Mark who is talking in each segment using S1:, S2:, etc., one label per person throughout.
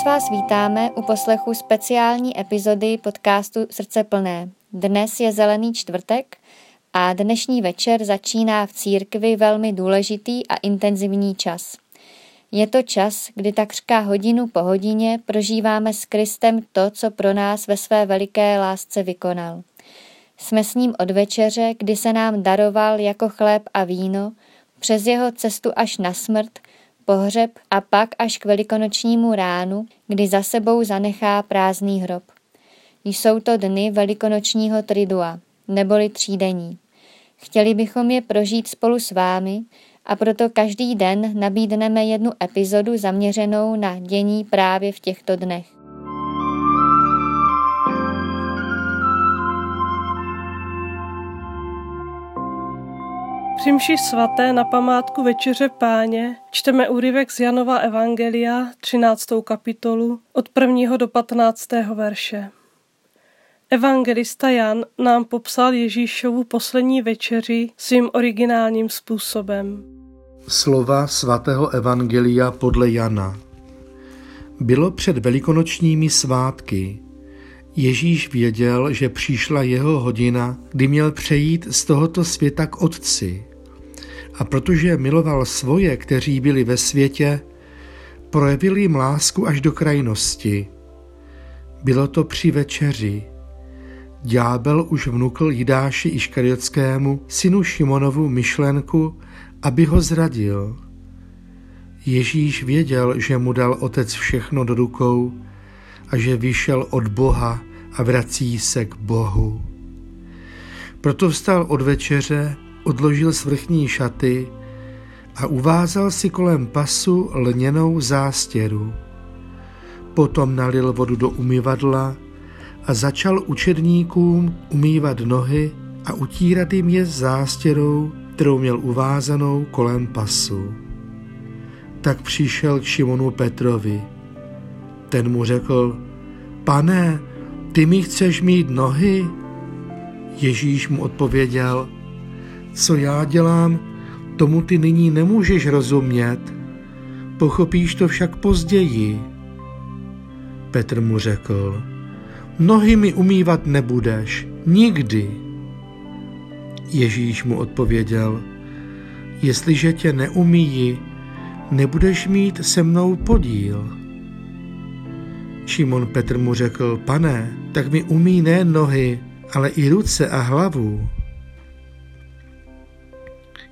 S1: Moc vás vítáme u poslechu speciální epizody podcastu Srdce plné. Dnes je zelený čtvrtek a dnešní večer začíná v církvi velmi důležitý a intenzivní čas. Je to čas, kdy takřka hodinu po hodině prožíváme s Kristem to, co pro nás ve své veliké lásce vykonal. Jsme s ním od večeře, kdy se nám daroval jako chléb a víno, přes jeho cestu až na smrt, pohřeb a pak až k velikonočnímu ránu, kdy za sebou zanechá prázdný hrob. Jsou to dny velikonočního tridua, neboli třídení. Chtěli bychom je prožít spolu s vámi a proto každý den nabídneme jednu epizodu zaměřenou na dění právě v těchto dnech.
S2: Při mši svaté na památku Večeře Páně čteme úryvek z Janova Evangelia, 13. kapitolu, od 1. do 15. verše. Evangelista Jan nám popsal Ježíšovu poslední večeři svým originálním způsobem.
S3: Slova svatého Evangelia podle Jana. Bylo před velikonočními svátky. Ježíš věděl, že přišla jeho hodina, kdy měl přejít z tohoto světa k Otci. A protože miloval svoje, kteří byli ve světě, projevil jim lásku až do krajnosti. Bylo to při večeři. Ďábel už vnukl Jidáši Iškariotskému, synu Šimonovu, myšlenku, aby ho zradil. Ježíš věděl, že mu dal otec všechno do rukou a že vyšel od Boha a vrací se k Bohu. Proto vstal od večeře, odložil svrchní šaty a uvázal si kolem pasu lněnou zástěru. Potom nalil vodu do umyvadla a začal učedníkům umývat nohy a utírat jim je zástěrou, kterou měl uvázanou kolem pasu. Tak přišel k Šimonu Petrovi. Ten mu řekl, pane, ty mi chceš mít nohy? Ježíš mu odpověděl, co já dělám, tomu ty nyní nemůžeš rozumět, pochopíš to však později. Petr mu řekl, nohy mi umývat nebudeš, nikdy. Ježíš mu odpověděl, jestliže tě neumíji, nebudeš mít se mnou podíl. Šimon Petr mu řekl, pane, tak mi umí ne nohy, ale i ruce a hlavu.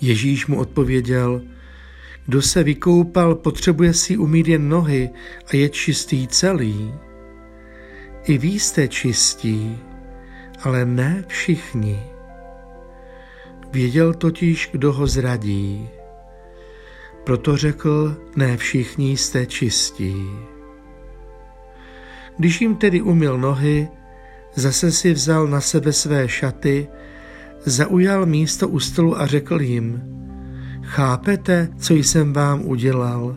S3: Ježíš mu odpověděl, kdo se vykoupal, potřebuje si umít jen nohy a je čistý celý. I vy jste čistí, ale ne všichni. Věděl totiž, kdo ho zradí. Proto řekl, ne všichni jste čistí. Když jim tedy umyl nohy, zase si vzal na sebe své šaty, zaujal místo u stolu a řekl jim, chápete, co jsem vám udělal?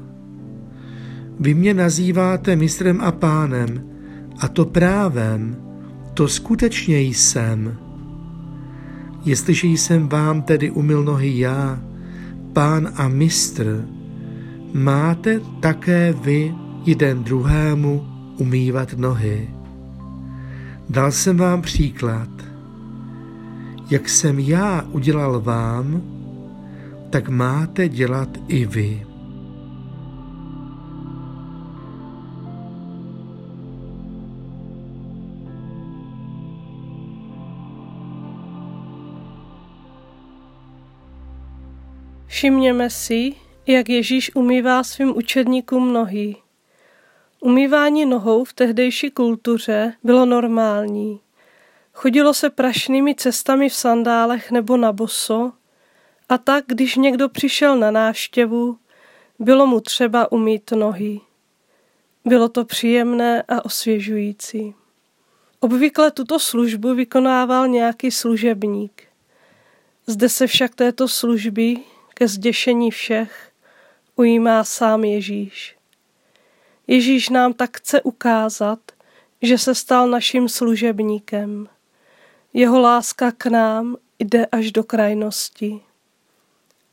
S3: Vy mě nazýváte mistrem a pánem, a to právem, to skutečně jsem. Jestliže jsem vám tedy umyl nohy já, pán a mistr, máte také vy jeden druhému umývat nohy. Dal jsem vám příklad. Jak jsem já udělal vám, tak máte dělat i vy.
S2: Všimněme si, jak Ježíš umývá svým učedníkům nohy. Umývání nohou v tehdejší kultuře bylo normální. Chodilo se prašnými cestami v sandálech nebo na boso a tak, když někdo přišel na návštěvu, bylo mu třeba umít nohy. Bylo to příjemné a osvěžující. Obvykle tuto službu vykonával nějaký služebník. Zde se však této služby ke zděšení všech ujímá sám Ježíš. Ježíš nám tak chce ukázat, že se stal naším služebníkem. Jeho láska k nám jde až do krajnosti.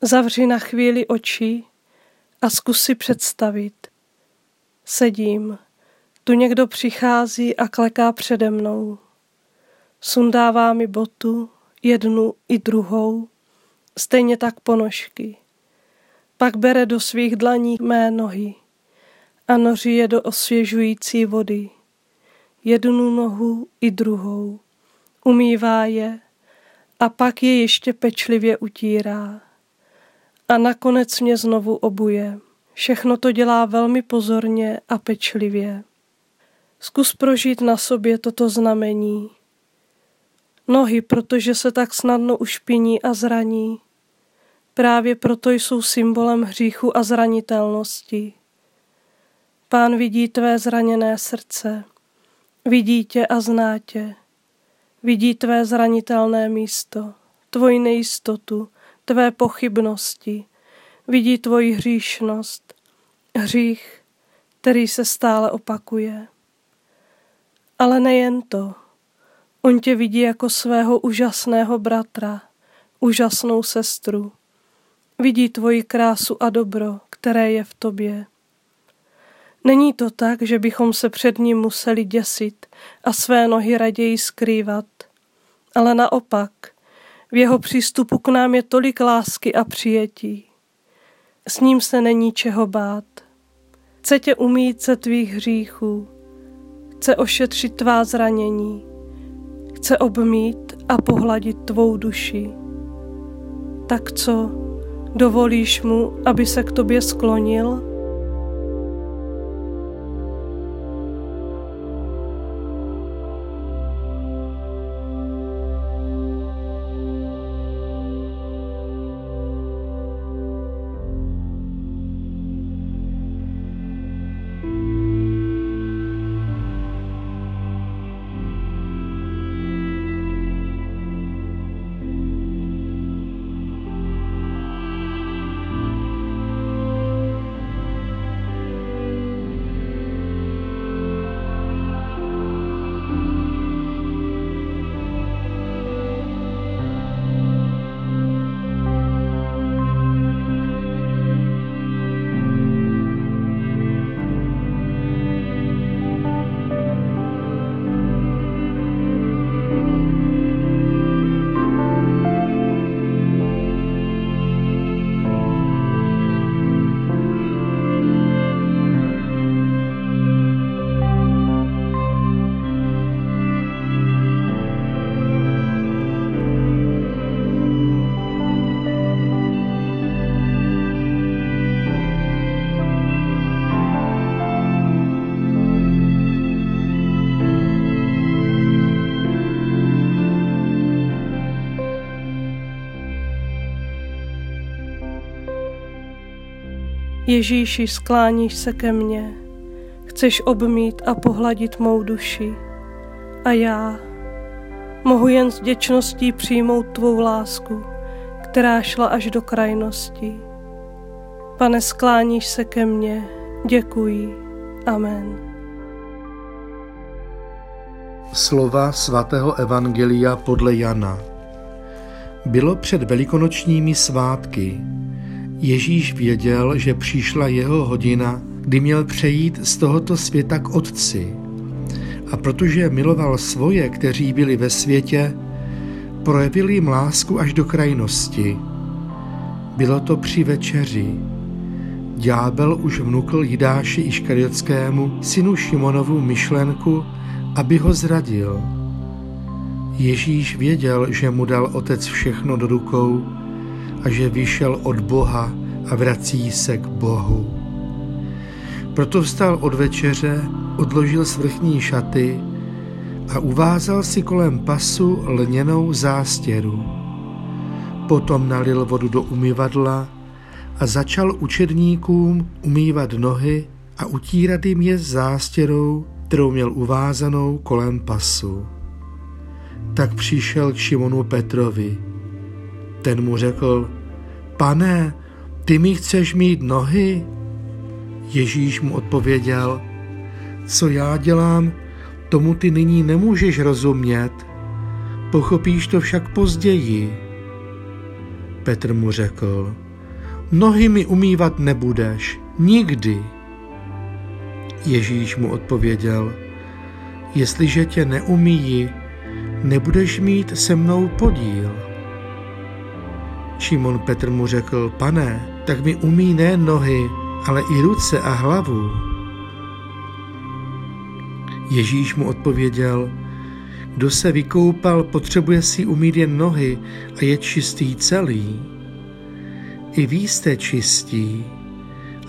S2: Zavři na chvíli oči a zkus si představit. Sedím, Tu někdo přichází a kleká přede mnou. Sundává mi botu, jednu i druhou, stejně tak ponožky. Pak bere do svých dlaní mé nohy a noří je do osvěžující vody. Jednu nohu i druhou. Umývá je a pak je ještě pečlivě utírá. A nakonec mě znovu obuje. Všechno to dělá velmi pozorně a pečlivě. Zkus prožít na sobě toto znamení. Nohy, protože se tak snadno ušpiní a zraní. Právě proto jsou symbolem hříchu a zranitelnosti. Pán vidí tvé zraněné srdce, vidí tě a zná tě. Vidí tvé zranitelné místo, tvoji nejistotu, tvé pochybnosti, vidí tvoji hříšnost, hřích, který se stále opakuje. Ale nejen to, on tě vidí jako svého úžasného bratra, úžasnou sestru. Vidí tvoji krásu a dobro, které je v tobě. Není to tak, že bychom se před ním museli děsit a své nohy raději skrývat, ale naopak, v jeho přístupu k nám je tolik lásky a přijetí. S ním se není čeho bát. Chce tě umít se tvých hříchů, chce ošetřit tvá zranění, chce obmít a pohladit tvou duši. Tak co, dovolíš mu, aby se k tobě sklonil? Ježíši, skláníš se ke mně, chceš obmít a pohladit mou duši. A já mohu jen s děčností přijmout tvou lásku, která šla až do krajnosti. Pane, skláníš se ke mně, děkuji. Amen.
S3: Slova svatého Evangelia podle Jana. Bylo před velikonočními svátky, Ježíš věděl, že přišla jeho hodina, kdy měl přejít z tohoto světa k Otci. A protože miloval svoje, kteří byli ve světě, projevil jim lásku až do krajnosti. Bylo to při večeři. Ďábel už vnukl Jidáši Iškariotskému, synu Šimonovu, myšlenku, aby ho zradil. Ježíš věděl, že mu dal otec všechno do rukou a že vyšel od Boha a vrací se k Bohu. Proto vstal od večeře, odložil svrchní šaty a uvázal si kolem pasu lněnou zástěru. Potom nalil vodu do umyvadla a začal učedníkům umývat nohy a utírat jim je zástěrou, kterou měl uvázanou kolem pasu. Tak přišel k Šimonu Petrovi ten mu řekl, pane, ty mi chceš mít nohy? Ježíš mu odpověděl, co já dělám, tomu ty nyní nemůžeš rozumět, pochopíš to však později. Petr mu řekl, nohy mi umývat nebudeš, nikdy. Ježíš mu odpověděl, jestliže tě neumíji, nebudeš mít se mnou podíl. Šimon Petr mu řekl, pane, tak mi umí ne nohy, ale i ruce a hlavu. Ježíš mu odpověděl, kdo se vykoupal, potřebuje si umít jen nohy a je čistý celý. I vy jste čistí,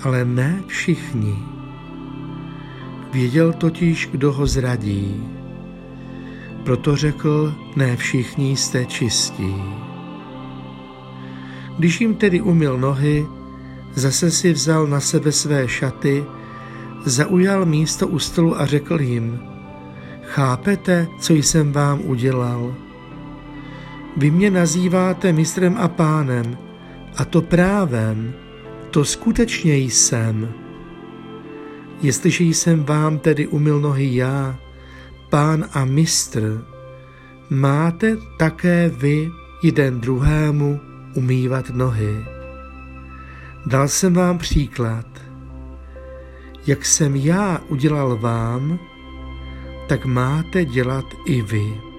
S3: ale ne všichni. Věděl totiž, kdo ho zradí. Proto řekl, ne všichni jste čistí. Když jim tedy umyl nohy, zase si vzal na sebe své šaty, zaujal místo u stolu a řekl jim, chápete, co jsem vám udělal? Vy mě nazýváte mistrem a pánem, a to právem, to skutečně jsem. Jestliže jsem vám tedy umyl nohy já, pán a mistr, máte také vy jeden druhému umývat nohy. Dal jsem vám příklad. Jak jsem já udělal vám, tak máte dělat i vy.